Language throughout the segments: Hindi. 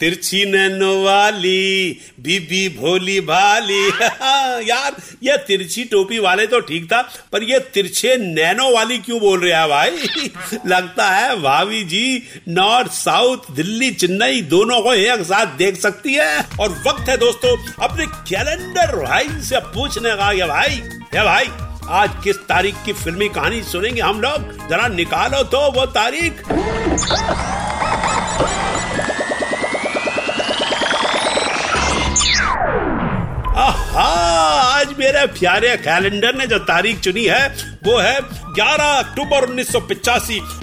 तिरछी नैनो वाली, बीबी भोली भाली। यार, ये तिरछी टोपी वाले तो ठीक था, पर ये तिरछे नैनो वाली क्यों बोल रहे हैं भाई? लगता है भाभी जी नॉर्थ साउथ, दिल्ली, चेन्नई दोनों को एक साथ देख सकती है। और वक्त है दोस्तों, अपने कैलेंडर भाई से पूछने का। ये भाई ये भाई, आज किस तारीख की फिल्मी कहानी सुनेंगे हम लोग? जरा निकालो तो वो तारीख। मेरे प्यारे कैलेंडर ने जो तारीख चुनी है वो है 11 अक्टूबर उन्नीस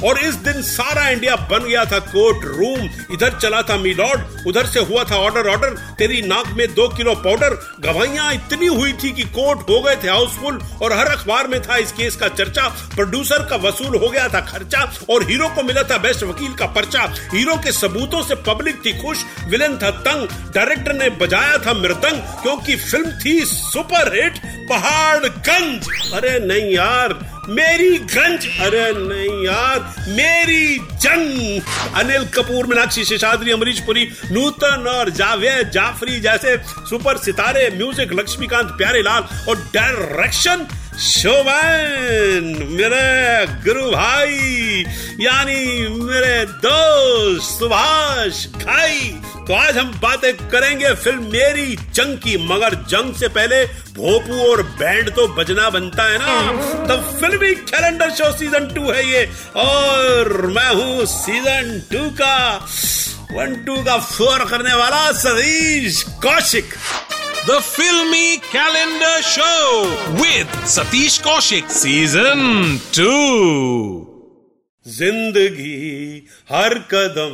और इस दिन सारा इंडिया बन गया था कोर्ट रूम। इधर चला था मिलॉर्ड, उधर से हुआ था ऑर्डर ऑर्डर, तेरी नाक में दो किलो पाउडर। गवाहियाँ इतनी हुई थी कि कोर्ट हो गए थे हाउसफुल, और हर अखबार में था इस केस का चर्चा। प्रोड्यूसर का वसूल हो गया था खर्चा, और हीरो को मिला था बेस्ट वकील का पर्चा। हीरो के सबूतों से पब्लिक थी खुश, विलन था तंग, डायरेक्टर ने बजाया था मृदंग, क्योंकि फ़िल्म थी सुपर हिट पहाड़गंज। अरे नहीं यार मेरी गंज, अरे नहीं यार, मेरी जंग। अनिल कपूर, मीनाक्षी शेषाद्री अमरीश पुरी नूतन और जावेद जाफरी जैसे सुपर सितारे, म्यूज़िक, लक्ष्मीकांत प्यारे लाल और डायरेक्शन शोभन, मेरे गुरु भाई, यानी मेरे दोस्त सुभाष भाई। तो आज हम बातें करेंगे फ़िल्म मेरी जंग की मगर जंग से पहले भोपू और बैंड तो बजना बनता है ना। तो फिल्मी कैलेंडर शो सीज़न टू है ये, और मैं हूँ सीज़न टू का वन टू का फोर करने वाला Satish Kaushik. The filmy calendar show with Satish Kaushik season two ज़िंदगी हर कदम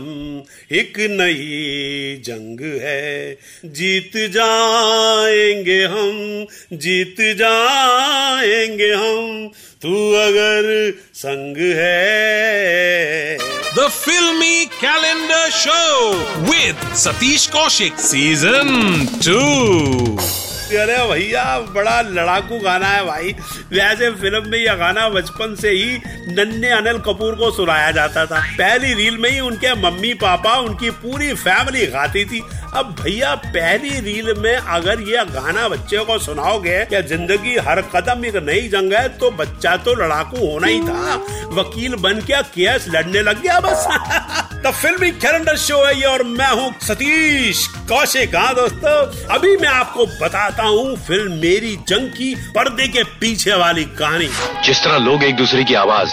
एक नई जंग है। जीत जाएँगे हम, जीत जाएँगे हम। तू अगर संग है The Filmy Calendar Show with Satish Kaushik Season 2. अरे भैया, बड़ा लड़ाकू गाना है भाई। वैसे फ़िल्म में यह गाना बचपन से ही नन्हे अनिल कपूर को सुनाया जाता था। पहली रील में ही उनके मम्मी, पापा, उनकी पूरी फैमिली गाती थी। अब भैया, पहली रील में अगर यह गाना बच्चे को सुनाओगे या ज़िंदगी हर कदम एक नई जंग है तो बच्चा तो लड़ाकू होना ही था। वकील बन के केस लड़ने लग गया बस। द फिल्मी कैलेंडर शो है ये और मैं हूँ सतीश कौशिक। हाँ दोस्तों अभी मैं आपको बताता हूँ फ़िल्म मेरी जंग की पर्दे के पीछे वाली कहानी। जिस तरह लोग एक दूसरे की आवाज़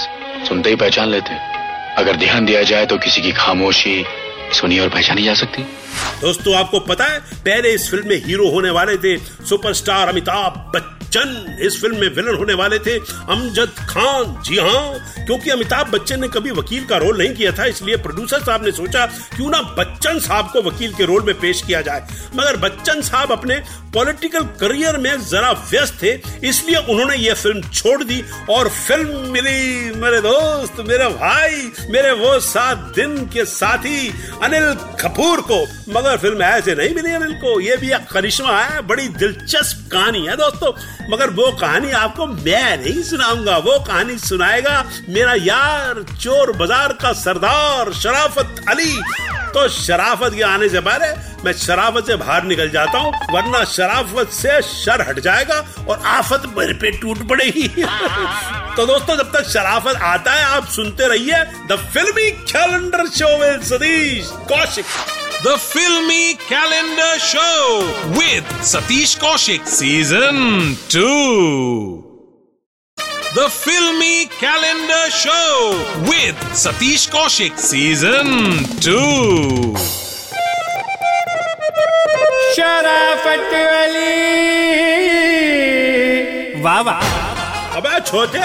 सुनते ही पहचान लेते हैं, अगर ध्यान दिया जाए तो किसी की खामोशी सुनी और पहचानी जा सकती। दोस्तों आपको पता है पहले इस फ़िल्म में हीरो होने वाले थे सुपरस्टार अमिताभ बच्चन। इस फ़िल्म में विलन होने वाले थे, अमजद खान। जी हाँ क्योंकि अमिताभ बच्चन ने कभी वकील का रोल नहीं किया था, इसलिए प्रोड्यूसर साहब ने सोचा, क्यों ना बच्चन साहब को वकील के रोल में पेश किया जाए। मगर बच्चन साहब अपने पॉलिटिकल करियर में जरा व्यस्त थे, इसलिए उन्होंने यह फ़िल्म छोड़ दी और फ़िल्म मिली मेरे दोस्त, मेरे भाई, मेरे वो सात दिन के साथी अनिल कपूर को। मगर फ़िल्म ऐसे नहीं मिली अनिल को। ये भी एक करिश्मा है, बड़ी दिलचस्प कहानी है दोस्तों। मगर वो कहानी आपको मैं नहीं सुनाऊँगा, वो कहानी सुनाएगा मेरा यार चोर बाज़ार का सरदार शराफत अली। तो शराफत के आने से पहले मैं शराफत से बाहर निकल जाता हूँ, वरना शराफत से शर हट जाएगा और आफत मेरे पे टूट पड़ेगी। तो दोस्तों, जब तक शराफत आता है, आप सुनते रहिए the filmy calendar show with Satish Kaushik. The filmy calendar show with Satish Kaushik, season two. The filmy calendar show with Satish Kaushik, season two. वाह वाह। अबे छोटे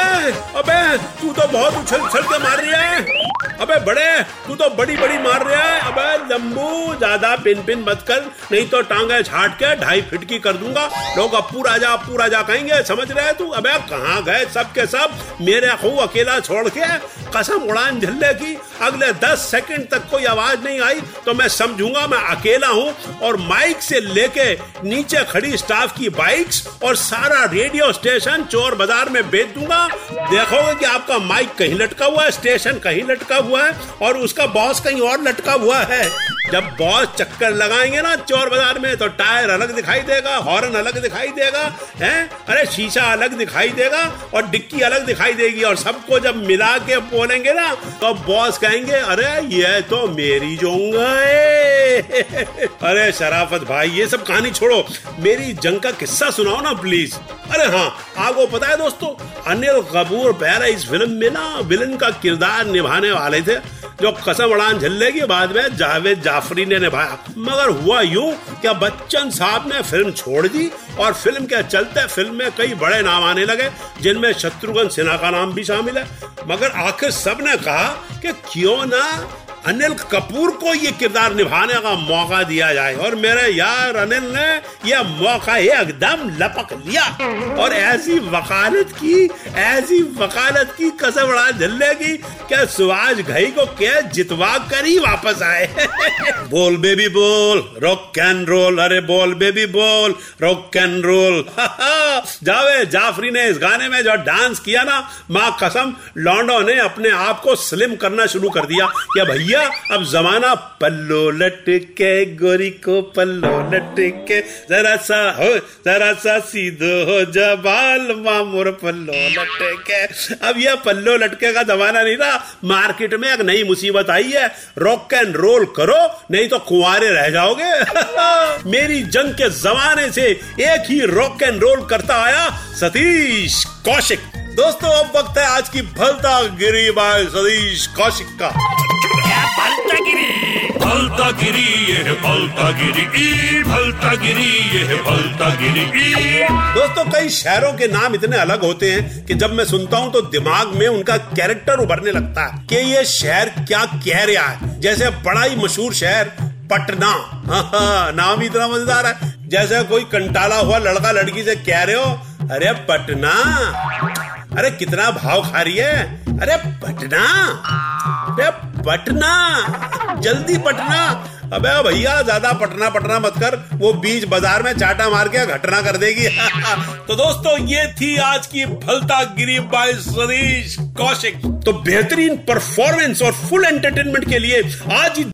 अबे तू तो बहुत उछल उछल के मार रही है। अबे बड़े, तू तो बड़ी बड़ी मार रहा है। अबे लंबू, ज़्यादा पिन पिन मत कर, नहीं तो टांगे छाट के ढाई फिट की कर दूँगा। लोग अब पूरा जा पूरा जा कहेंगे, समझ रहे तू? अबे कहाँ गए सब के सब? मेरे खू अकेला छोड़ के कसम उड़ान झल्ले की। अगले दस सेकंड तक कोई आवाज़ नहीं आई तो मैं समझूँगा मैं अकेला हूँ। और माइक से लेके नीचे खड़ी स्टाफ की बाइक्स और सारा रेडियो स्टेशन चोर बाज़ार में बेच दूँगा। देखोगे कि आपका माइक कहीं लटका हुआ है, स्टेशन कहीं लटका हुआ है और उसका बॉस कहीं और लटका हुआ है। जब बॉस चक्कर लगाएँगे ना चोर बाज़ार में तो टायर अलग दिखाई देगा हॉर्न अलग दिखाई देगा, है? अरे शीशा अलग दिखाई देगा और डिक्की अलग दिखाई देगी और सबको जब मिला के बोलेंगे ना तो बॉस कहेंगे, अरे ये तो मेरी जोंगा है। अरे शराफत भाई, ये सब कहानी छोड़ो। मेरी जंग का किस्सा सुनाओ ना प्लीज़ अरे हाँ आपको पता है दोस्तों, अनिल कपूर पहले इस फ़िल्म में ना विलन का किरदार निभाने वाले थे, जो कसम उड़ान झल्ले के बाद में जावेद जाफरी ने निभाया। मगर हुआ यूँ क्या बच्चन साहब ने फ़िल्म छोड़ दी और फ़िल्म के चलते फ़िल्म में कई बड़े नाम आने लगे, जिनमें शत्रुघ्न सिन्हा का नाम भी शामिल है। मगर आखिर सबने कहा कि क्यों ना अनिल कपूर को ये किरदार निभाने का मौका दिया जाए। और मेरे यार अनिल ने यह मौका एकदम लपक लिया। और ऐसी वकालत की, ऐसी वकालत की कसम उड़ा झल्ले की क्या सुभाष घई को क्या जितवा कर ही वापस आए। बोल बेबी बोल रॉक कैन रोल अरे बोल बेबी बोल रॉक कैन रोल जावे जाफरी ने इस गाने में जो डांस किया ना, माँ कसम लॉन्डो ने अपने आप को स्लिम करना शुरू कर दिया क्या भैया अब जमाना पल्लो लटके, गोरी को पल्लो लटके। जरा सा हो, जरा सा सीधो हो जबाल मामूर पल्लो लटके। अब यह पल्लो लटके का जमाना नहीं रहा मार्केट में एक नई मुसीबत आई है। रॉक एंड रोल करो, नहीं तो कुंवारे रह जाओगे। मेरी जंग के जमाने से एक ही रॉक एंड रोल करता आया सतीश कौशिक। दोस्तों, अब वक्त है आज की भलता गिरी बाय सतीश कौशिक का। भलता गिरी ये भलता गिरी ई भलता गिरी ये भलता गिरी ई दोस्तों कई शहरों के नाम इतने अलग होते हैं कि जब मैं सुनता हूँ तो दिमाग में उनका कैरेक्टर उभरने लगता है कि ये शहर क्या कह रहा है। जैसे बड़ा ही मशहूर शहर पटना। हाँ, नाम ही इतना मज़ेदार है। जैसे कोई कंटाला हुआ लड़का लड़की से कह रहे हो अरे पटना अरे कितना भाव खा रही है अरे पटना अरे पटना। जल्दी पटना। अबे भैया, ज़्यादा पटना पटना मत कर। वो बीच बाज़ार में चाटा मार के घटना कर देगी। तो दोस्तों, ये थी आज की फलता गिरी बाय सतीश कौशिक। तो बेहतरीन परफॉर्मेंस और फुल एंटरटेनमेंट के लिए आज